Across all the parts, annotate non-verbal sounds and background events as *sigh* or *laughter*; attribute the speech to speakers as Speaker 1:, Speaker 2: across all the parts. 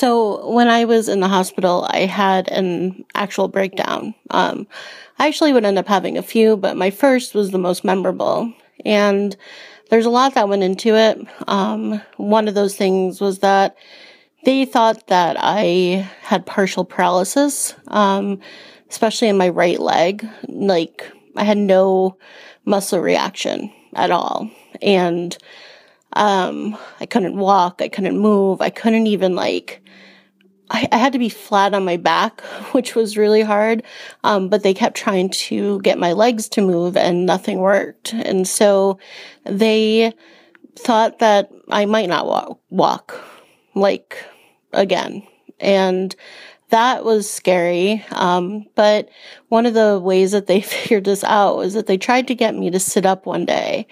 Speaker 1: So when I was in the hospital, I had an actual breakdown. Um, I actually would end up having a few, but my first was the most memorable. And there's a lot that went into it. Um, one of those things was that they thought that I had partial paralysis, um, especially in my right leg. Like I had no muscle reaction at all. And um, I couldn't walk, I couldn't move, I couldn't even like I, I had to be flat on my back, *laughs* which was really hard. Um, but they kept trying to get my legs to move and nothing worked. And so they thought that I might not walk, walk like again. And that was scary. Um, but one of the ways that they *laughs* figured this out was that they tried to get me to sit up one day.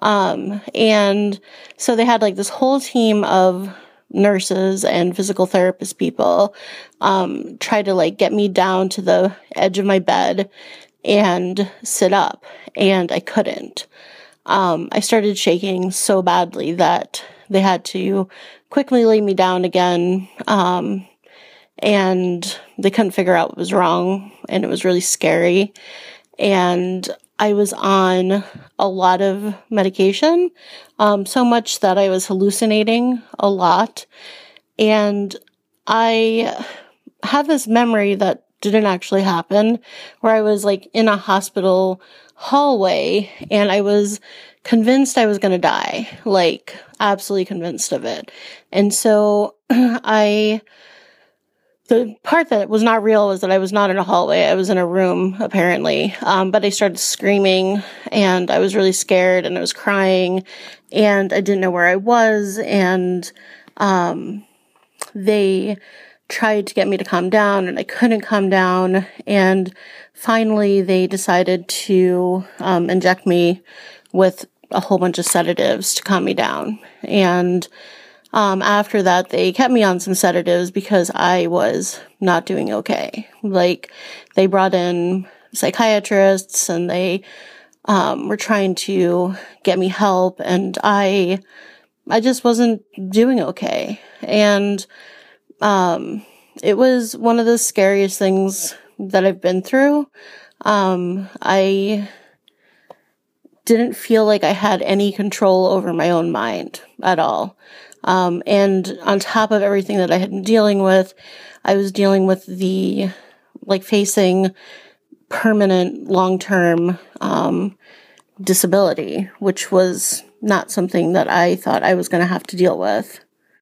Speaker 1: Um, and so they had like this whole team of nurses and physical therapist people um, try to like get me down to the edge of my bed and sit up, and I couldn't. Um, I started shaking so badly that they had to quickly lay me down again. Um, and they couldn't figure out what was wrong, and it was really scary. And I was on a lot of medication, um, so much that I was hallucinating a lot. And I have this memory that didn't actually happen where I was like in a hospital hallway and I was convinced I was going to die, like absolutely convinced of it. And so *clears throat* I the part that was not real was that I was not in a hallway. I was in a room, apparently. Um, but I started screaming and I was really scared and I was crying and I didn't know where I was. And, um, they tried to get me to calm down and I couldn't calm down. And finally they decided to, um, inject me with a whole bunch of sedatives to calm me down. And, um, after that, they kept me on some sedatives because I was not doing okay. Like, they brought in psychiatrists and they, um, were trying to get me help and I, I just wasn't doing okay. And, um, it was one of the scariest things that I've been through. Um, I didn't feel like I had any control over my own mind at all. Um, and on top of everything that I had been dealing with, I was dealing with the, like facing permanent long-term, um, disability, which was not something that I thought I was going to have to deal with.